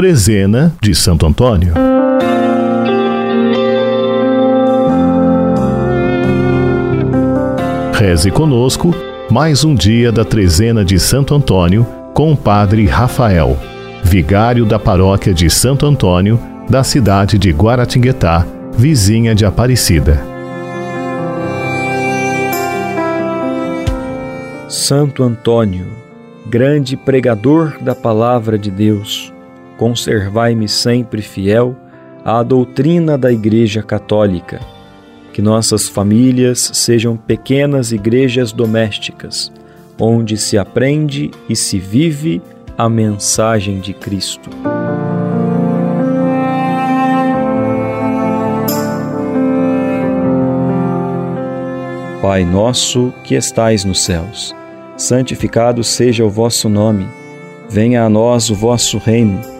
Trezena de Santo Antônio. Reze conosco mais um dia da Trezena de Santo Antônio com o Padre Rafael, vigário da paróquia de Santo Antônio, da cidade de Guaratinguetá, vizinha de Aparecida. Santo Antônio, grande pregador da palavra de Deus, conservai-me sempre fiel à doutrina da Igreja Católica. Que nossas famílias sejam pequenas igrejas domésticas, onde se aprende e se vive a mensagem de Cristo. Pai nosso que estais nos céus, santificado seja o vosso nome. Venha a nós o vosso reino.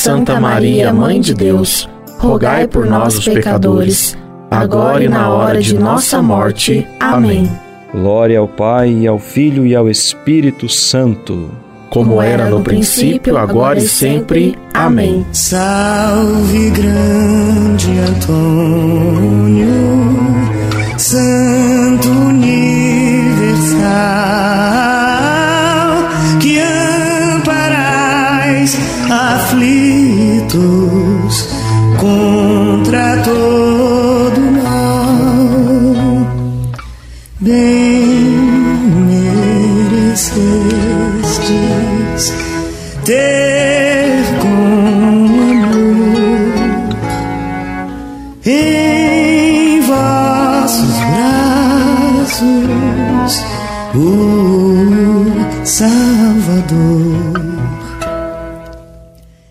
Santa Maria, Mãe de Deus, rogai por nós, os pecadores, agora e na hora de nossa morte. Amém. Glória ao Pai, e ao Filho e ao Espírito Santo. Como era no princípio, agora e sempre. Amém. Salve, grande Antônio. Aflitos contra todo mal, bem merecestes ter com amor. Em vossos braços o Salvador.